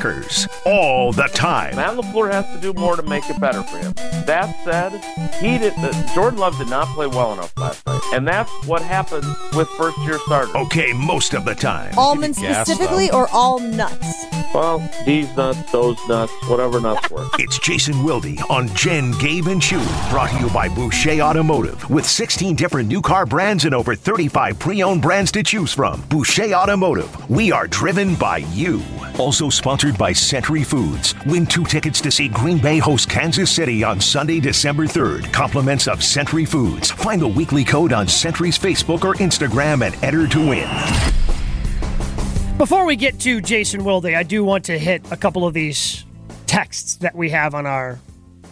Packers all the time. Matt LaFleur has to do more to make it better for him. That said, he did. Uh, Jordan Love did not play well enough last night, and that's what happens with first-year starters. Okay, most of the time. Almonds specifically, or all nuts? Well, these nuts, those nuts, whatever nuts work. It's Jason Wilde on Jen, Gabe, and Chew, Brought to you by Boucher Automotive. With 16 different new car brands and over 35 pre-owned brands to choose from. Boucher Automotive. We are driven by you. Also sponsored by Century Foods. Win two tickets to see Green Bay host Kansas City on Sunday, December 3rd. Compliments of Century Foods. Find the weekly code on Century's Facebook or Instagram and enter to win. Before we get to Jason Wilde, I do want to hit a couple of these texts that we have on our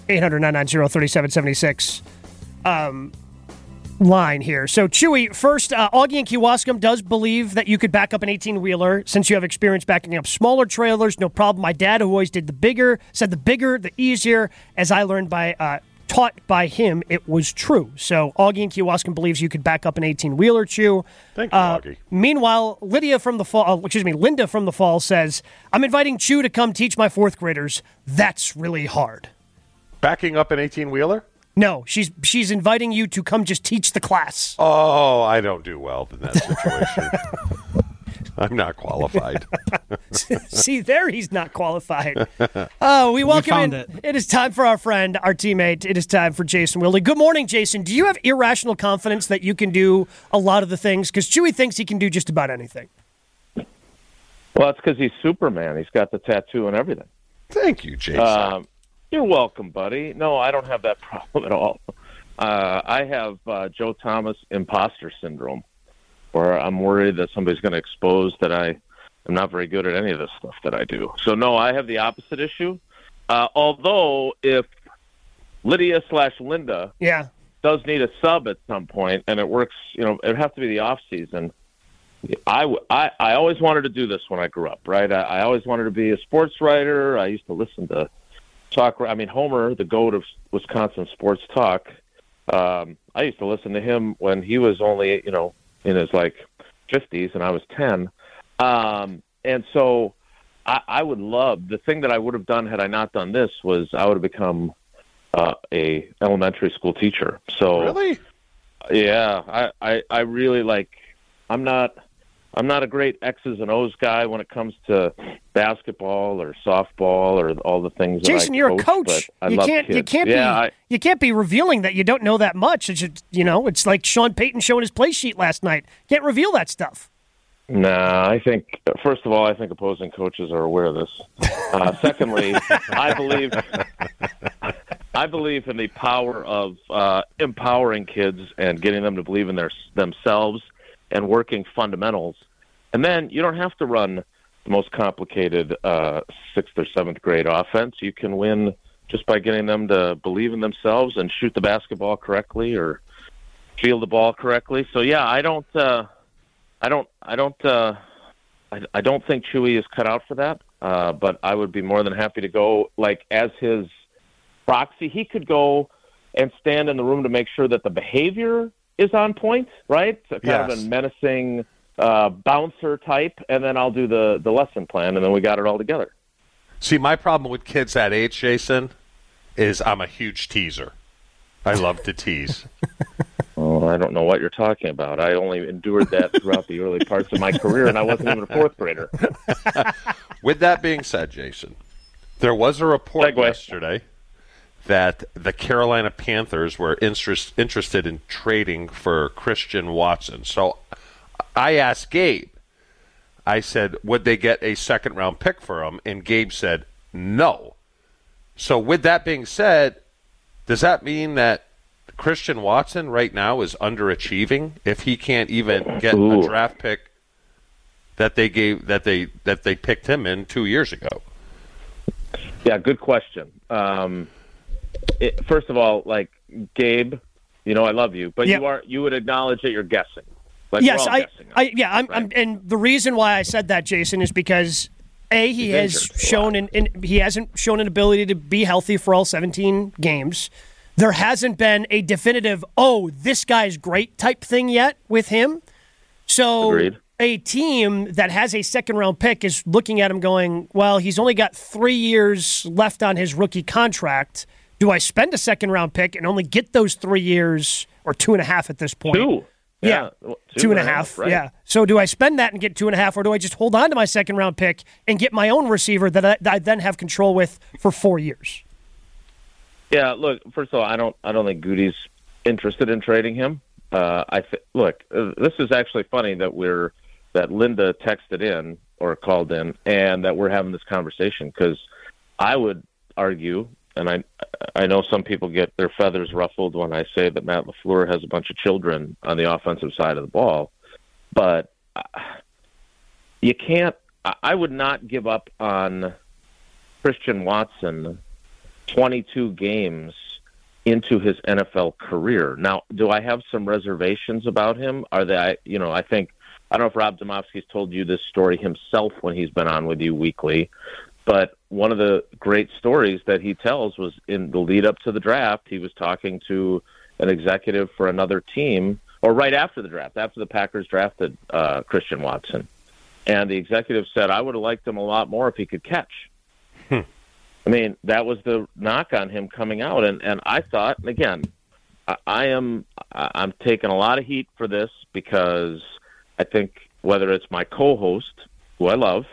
800 990 3776 um, line here. So, Chewy, first, uh, Augie and Kewaskum does believe that you could back up an 18 wheeler since you have experience backing up smaller trailers. No problem. My dad, who always did the bigger, said the bigger, the easier. As I learned by, uh, taught by him, it was true. So, Augie and Kewaskum believes you could back up an 18 wheeler, Chew. Thank you, Uh, Augie. Meanwhile, Lydia from the fall, uh, excuse me, Linda from the fall says, I'm inviting Chew to come teach my fourth graders. That's really hard. Backing up an 18 wheeler? No, she's she's inviting you to come just teach the class. Oh, I don't do well in that situation. I'm not qualified. See, there he's not qualified. Oh, we welcome found in. it. it is time for our friend, our teammate. It is time for Jason Wilde. Good morning, Jason. Do you have irrational confidence that you can do a lot of the things? Because Chewy thinks he can do just about anything. Well, it's because he's Superman. He's got the tattoo and everything. Thank you, Jason. Um, you're welcome, buddy. No, I don't have that problem at all. Uh, I have uh, Joe Thomas imposter syndrome, where I'm worried that somebody's going to expose that I am not very good at any of this stuff that I do. So, no, I have the opposite issue. Uh, although, if Lydia slash Linda Yeah. does need a sub at some point, and it works, you know, it would have to be the off season. I, I, I always wanted to do this when I grew up, right? I, I always wanted to be a sports writer. I used to listen to talk. I mean, Homer, the goat of Wisconsin sports talk. Um, I used to listen to him when he was only, you know, in his like fifties, and I was ten. Um, and so, I, I would love the thing that I would have done had I not done this was I would have become uh, a elementary school teacher. So really? yeah, I, I I really like. I'm not I'm not a great X's and O's guy when it comes to basketball or softball or all the things. that I Jason, you're a coach, coach. I You can't. You can't yeah, be. I, you can't be revealing that you don't know that much. It's just, you know, it's like Sean Payton showing his play sheet last night. Can't reveal that stuff. Nah, I think first of all, I think opposing coaches are aware of this. Uh, secondly, I believe I believe in the power of uh, empowering kids and getting them to believe in their themselves and working fundamentals. And then you don't have to run the most complicated uh, sixth or seventh grade offense. You can win just by getting them to believe in themselves and shoot the basketball correctly or field the ball correctly. So yeah, I don't. Uh, I don't. I don't. Uh, I, I don't think Chewy is cut out for that. Uh, but I would be more than happy to go, like as his proxy. He could go and stand in the room to make sure that the behavior is on point, right? So kind of a menacing uh, bouncer type, and then I'll do the the lesson plan, and then we got it all together. See, my problem with kids that age, Jason, is I'm a huge teaser. I love to tease. Oh, I don't know what you're talking about. I only endured that throughout the early parts of my career, and I wasn't even a fourth grader. With that being said, Jason, there was a report Segue. yesterday that the Carolina Panthers were interest, interested in trading for Christian Watson. So I asked Gabe, I said, would they get a second round pick for him? And Gabe said, no. So with that being said, does that mean that Christian Watson right now is underachieving if he can't even get Ooh. a draft pick that they gave that they that they picked him in two years ago? Yeah, good question. Um, it, first of all, like Gabe, you know I love you, but Yeah. you are you would acknowledge that you're guessing. Like yes, I, guessing. I, yeah, I'm, I'm, and the reason why I said that, Jason, is because a he He's has shown an, an he hasn't shown an ability to be healthy for all 17 games. There hasn't been a definitive, oh, this guy's great type thing yet with him. So Agreed. a team that has a second round pick is looking at him going, well, he's only got three years left on his rookie contract. Do I spend a second round pick and only get those three years or two and a half at this point? Two. Yeah, Yeah, two, two and a half. half, right. Yeah. So do I spend that and get two and a half, or do I just hold on to my second round pick and get my own receiver that I, that I then have control with for four years? Yeah, look. First of all, I don't. I don't think Gutey's interested in trading him. Uh, I th- look. Uh, this is actually funny that we're that Linda texted in or called in, and that we're having this conversation because I would argue, and I I know some people get their feathers ruffled when I say that Matt Lafleur has a bunch of children on the offensive side of the ball, but uh, you can't. I- would not give up on Christian Watson 22 games into his NFL career. Now, do I have some reservations about him? Are they, you know, I think, I don't know if Rob Demovsky's told you this story himself when he's been on with you weekly, but one of the great stories that he tells was in the lead up to the draft, he was talking to an executive for another team, or right after the draft, after the Packers drafted uh, Christian Watson. And the executive said, I would have liked him a lot more if he could catch. I mean, that was the knock on him coming out, and and I thought, and again, I, I am I'm taking a lot of heat for this because I think whether it's my co-host who I love,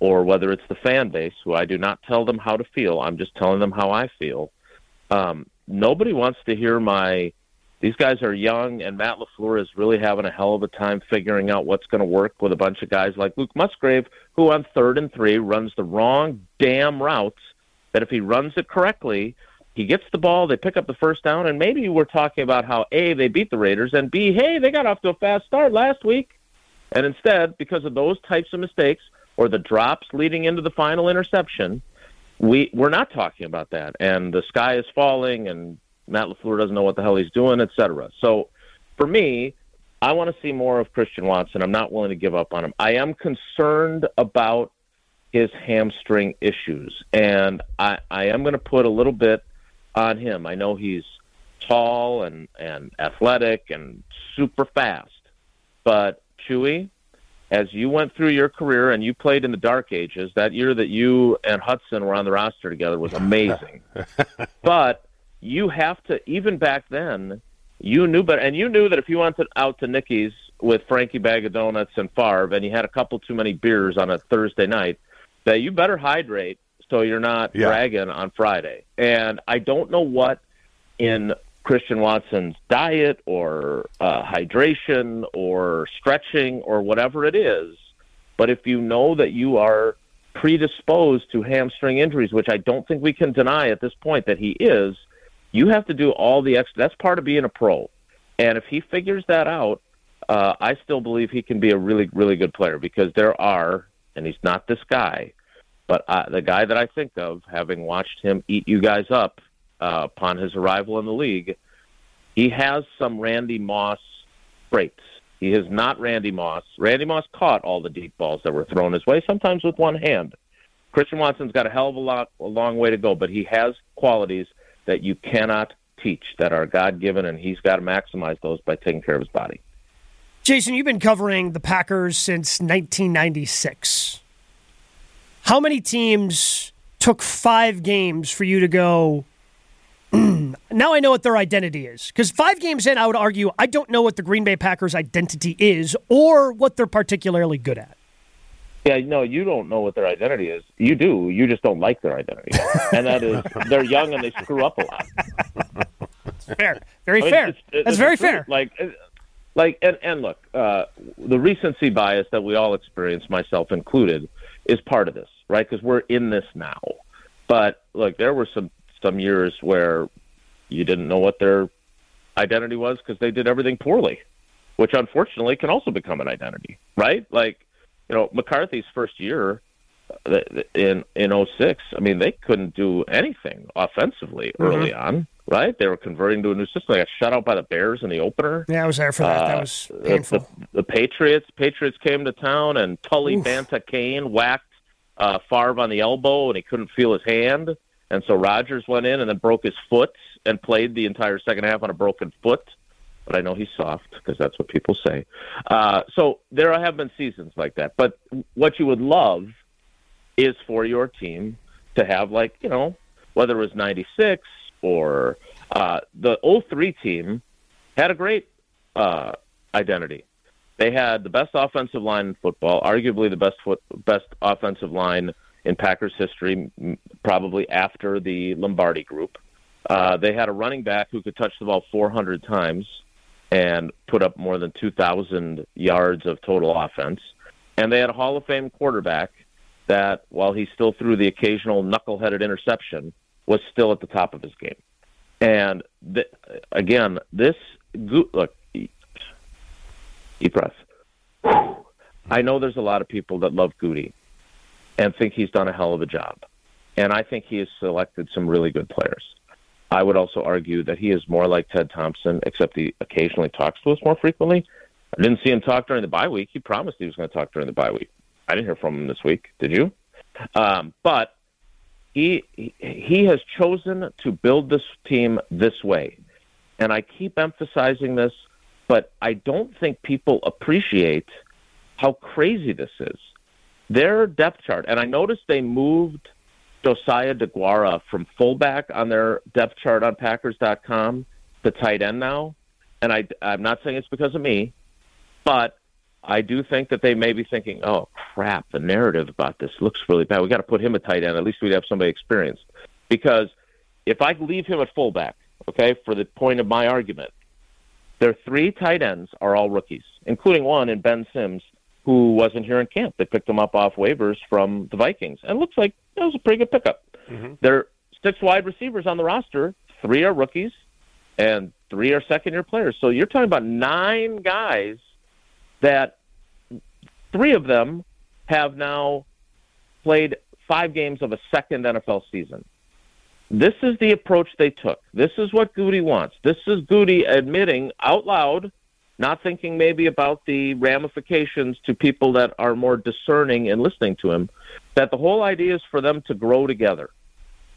or whether it's the fan base who I do not tell them how to feel, I'm just telling them how I feel. Um, nobody wants to hear my. These guys are young, and Matt Lafleur is really having a hell of a time figuring out what's going to work with a bunch of guys like Luke Musgrave, who on third and three runs the wrong damn routes that if he runs it correctly, he gets the ball, they pick up the first down, and maybe we're talking about how A, they beat the Raiders, and B, hey, they got off to a fast start last week. And instead, because of those types of mistakes or the drops leading into the final interception, we we're not talking about that. And the sky is falling and Matt LaFleur doesn't know what the hell he's doing, et cetera. So for me, I want to see more of Christian Watson. I'm not willing to give up on him. I am concerned about his hamstring issues, and I, I am going to put a little bit on him. I know he's tall and, and athletic and super fast, but Chewy, as you went through your career and you played in the dark ages, that year that you and Hudson were on the roster together was amazing. but you have to, even back then, you knew better, and you knew that if you went to, out to Nicky's with Frankie Bag of Donuts and Favre, and you had a couple too many beers on a Thursday night, that you better hydrate so you're not Yeah. dragging on Friday. And I don't know what in Christian Watson's diet or uh, hydration or stretching or whatever it is, but if you know that you are predisposed to hamstring injuries, which I don't think we can deny at this point that he is, you have to do all the extra. That's part of being a pro. And if he figures that out, uh, I still believe he can be a really, really good player because there are, and he's not this guy, but uh, the guy that I think of, having watched him eat you guys up uh, upon his arrival in the league, he has some Randy Moss traits. He is not Randy Moss. Randy Moss caught all the deep balls that were thrown his way, sometimes with one hand. Christian Watson's got a hell of a lot, a long way to go, but he has qualities that you cannot teach that are God given, and he's got to maximize those by taking care of his body. Jason, you've been covering the Packers since 1996. How many teams took five games for you to go? Now I know what their identity is. Because five games in, I would argue I don't know what the Green Bay Packers' identity is or what they're particularly good at. Yeah, no, you don't know what their identity is. You do. You just don't like their identity, and that is they're young and they screw up a lot. Fair, very I mean, fair. it's- it's That's the very fair. Like, uh, like, and and look, uh, the recency bias that we all experience, myself included, is part of this, right? Because we're in this now. But look, there were some some years where you didn't know what their identity was because they did everything poorly, which unfortunately can also become an identity, right? Like, you know, McCarthy's first year uh, in in 06, I mean, they couldn't do anything offensively early on, right? They were converting to a new system. They got shut out by the Bears in the opener. Yeah, I was there for that. that Uh, was the- painful. The, the Patriots, Patriots came to town, and Tully Oof. Banta-Cain whacked uh, Favre on the elbow, and he couldn't feel his hand, and so Rodgers went in and then broke his foot and played the entire second half on a broken foot. but I know he's soft because that's what people say. Uh, so there have been seasons like that. But what you would love is for your team to have, like, you know, whether it was 96 or uh, the 03 team had a great uh, identity. They had the best offensive line in football, arguably the best foot, best offensive line in Packers history, probably after the Lombardi group. Uh, they had a running back who could touch the ball 400 times and put up more than 2,000 yards of total offense. And they had a Hall of Fame quarterback that, while he still threw the occasional knuckleheaded interception, was still at the top of his game. And th- again, this look, deep breath. I know there's a lot of people that love Gutey and think he's done a hell of a job. And I think he has selected some really good players. I would also argue that he is more like Ted Thompson, except he occasionally talks to us more frequently. I didn't see him talk during the bye week. He promised he was going to talk during the bye week. I didn't hear from him this week. Did you? Um, but he he has chosen to build this team this way, and I keep emphasizing this, but I don't think people appreciate how crazy this is. Their depth chart, and I noticed they moved Josiah DeGuara from fullback on their depth chart on Packers.com to tight end now. And I, I'm not saying it's because of me, but I do think that they may be thinking, oh, crap, the narrative about this looks really bad. we got to put him at tight end. At least we'd have somebody experienced. Because if I leave him at fullback, okay, for the point of my argument, their three tight ends are all rookies, including one in Ben Sims, who wasn't here in camp. They picked him up off waivers from the Vikings, and looks like that was a pretty good pickup. Mm-hmm. There are six wide receivers on the roster. Three are rookies, and three are second-year players. So you're talking about nine guys that three of them have now played five games of a second NFL season. This is the approach they took. This is what Gutey wants. This is Gutey admitting out loud not thinking maybe about the ramifications to people that are more discerning and listening to him, that the whole idea is for them to grow together.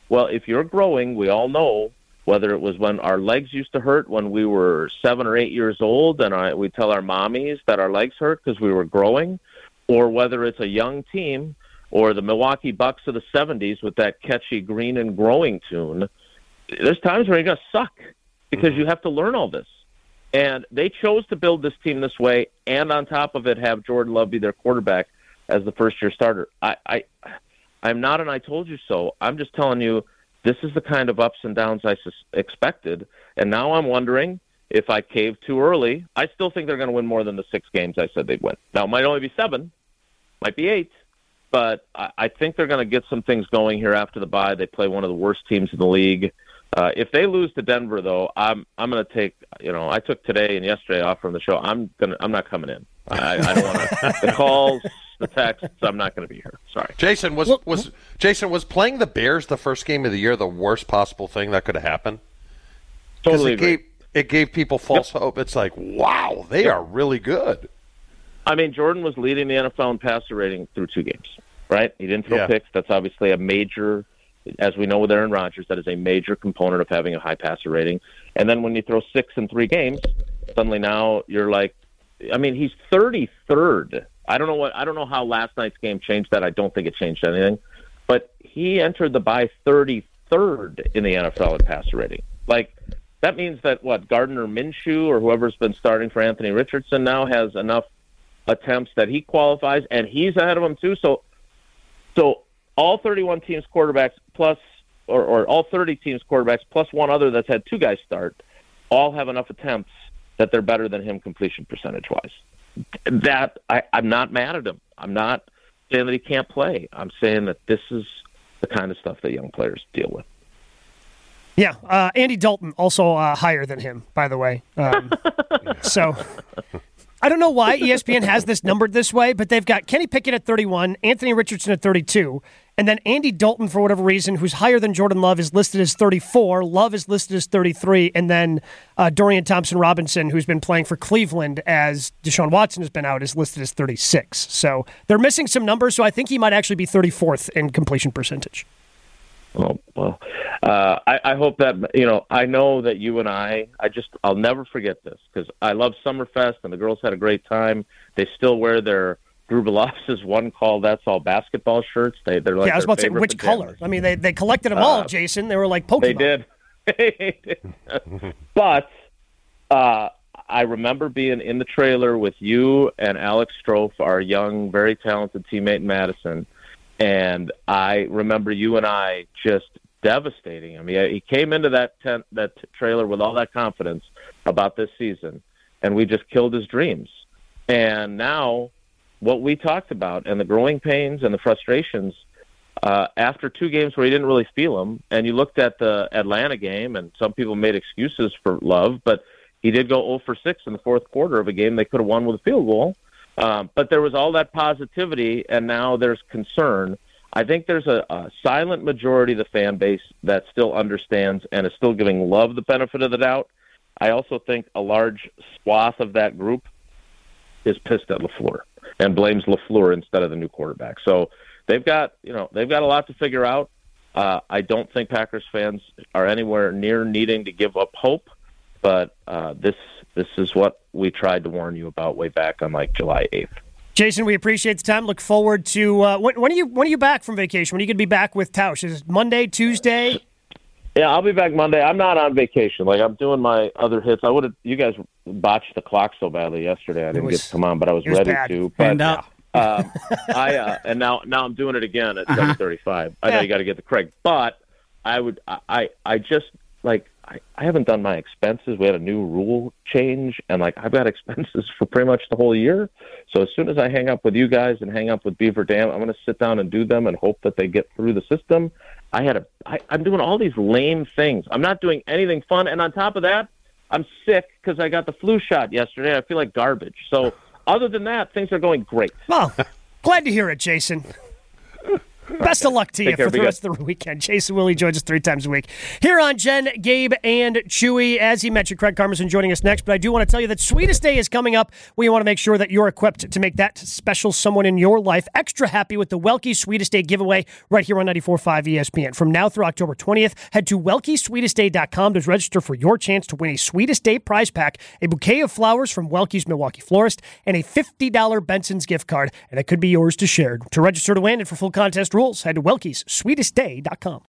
Well, if you're growing, we all know whether it was when our legs used to hurt when we were seven or eight years old, and I, we tell our mommies that our legs hurt because we were growing, or whether it's a young team or the Milwaukee Bucks of the 70s with that catchy green and growing tune, there's times where you're going to suck because mm-hmm. you have to learn all this. And they chose to build this team this way, and on top of it, have Jordan Love be their quarterback as the first year starter. I, I, I'm not an I told you so. I'm just telling you this is the kind of ups and downs I sus- expected. And now I'm wondering if I caved too early. I still think they're going to win more than the six games I said they'd win. Now, it might only be seven, might be eight, but I, I think they're going to get some things going here after the bye. They play one of the worst teams in the league. Uh, if they lose to Denver, though, I'm I'm going to take you know I took today and yesterday off from the show. I'm gonna I'm not coming in. I, I don't want to the calls, the texts. I'm not going to be here. Sorry. Jason was was Jason was playing the Bears the first game of the year the worst possible thing that could have happened. Totally. It gave, it gave people false yep. hope. It's like wow, they yep. are really good. I mean, Jordan was leading the NFL in passer rating through two games. Right? He didn't throw yeah. picks. That's obviously a major as we know with Aaron Rodgers, that is a major component of having a high passer rating. And then when you throw six in three games, suddenly now you're like, I mean, he's 33rd. I don't know what I don't know how last night's game changed that. I don't think it changed anything, but he entered the bye 33rd in the NFL in passer rating. Like that means that what Gardner Minshew or whoever's been starting for Anthony Richardson now has enough attempts that he qualifies, and he's ahead of him too. So, so all 31 teams quarterbacks plus or, or all 30 teams quarterbacks plus one other that's had two guys start all have enough attempts that they're better than him completion percentage wise. That I, I'm not mad at him. I'm not saying that he can't play. I'm saying that this is the kind of stuff that young players deal with. Yeah, uh, Andy Dalton also uh, higher than him, by the way. Um, so I don't know why ESPN has this numbered this way, but they've got Kenny Pickett at 31, Anthony Richardson at 32, and then Andy Dalton, for whatever reason, who's higher than Jordan Love, is listed as 34. Love is listed as 33, and then uh, Dorian Thompson Robinson, who's been playing for Cleveland as Deshaun Watson has been out, is listed as 36. So they're missing some numbers, so I think he might actually be 34th in completion percentage. Oh well, I, hope that you know. I know that you and I. I just I'll never forget this because I love Summerfest and the girls had a great time. They still wear their Grubelov's one call. That's all basketball shirts. They they're like yeah. I was about to say which pajamas. color. I mean, they they collected them all, Uh, Jason. They were like Pokemon. They did. but uh, I remember being in the trailer with you and Alex Strofe, our young, very talented teammate in Madison, and I remember you and I just devastating him. He, he came into that tent, that trailer with all that confidence about this season, and we just killed his dreams. And now, what we talked about and the growing pains and the frustrations uh, after two games where he didn't really feel them, and you looked at the Atlanta game, and some people made excuses for Love, but he did go 0 for 6 in the fourth quarter of a game they could have won with a field goal. Um, but there was all that positivity, and now there's concern. I think there's a, a silent majority of the fan base that still understands and is still giving Love the benefit of the doubt. I also think a large swath of that group is pissed at Lafleur and blames Lafleur instead of the new quarterback. So they've got you know they've got a lot to figure out. Uh, I don't think Packers fans are anywhere near needing to give up hope, but uh, this this is what we tried to warn you about way back on like July eighth. Jason, we appreciate the time. Look forward to uh, when, when are you when are you back from vacation? When are you going to be back with Tausch? Is it Monday, Tuesday? Yeah, I'll be back Monday. I'm not on vacation. Like I'm doing my other hits. I would have. You guys botched the clock so badly yesterday. I didn't was- get to come on, but I was was ready bad. to. But And, uh, um, I uh, and now now I'm doing it again at 7:35. I know Yeah. you got to get the Craig, but I would I I, I just like I, I haven't done my expenses. We had a new rule change, and like I've got expenses for pretty much the whole year. So as soon as I hang up with you guys and hang up with Beaver Dam, I'm going to sit down and do them and hope that they get through the system. I had a I, I'm doing all these lame things. I'm not doing anything fun, and on top of that, I'm sick because I got the flu shot yesterday. I feel like garbage. So other than that, things are going great. Well, glad to hear it, Jason. Best of luck to you Take care, for the rest of the weekend. Jason Wilde joins us three times a week here on Jen, Gabe, and Chewy. As he mentioned, Craig Karmazin joining us next. But I do want to tell you that Sweetest Day is coming up. We want to make sure that you're equipped to make that special someone in your life extra happy with the Welkie Sweetest Day giveaway right here on 94.5 ESPN. From now through October 20th, head to WelkieSweetestDay.com to register for your chance to win a Sweetest Day prize pack, a bouquet of flowers from Welkie's Milwaukee Florist, and a $50 Benson's gift card. And it could be yours to share. To register to win and for full contest rules, head to Welkie'sSweetestDay.com.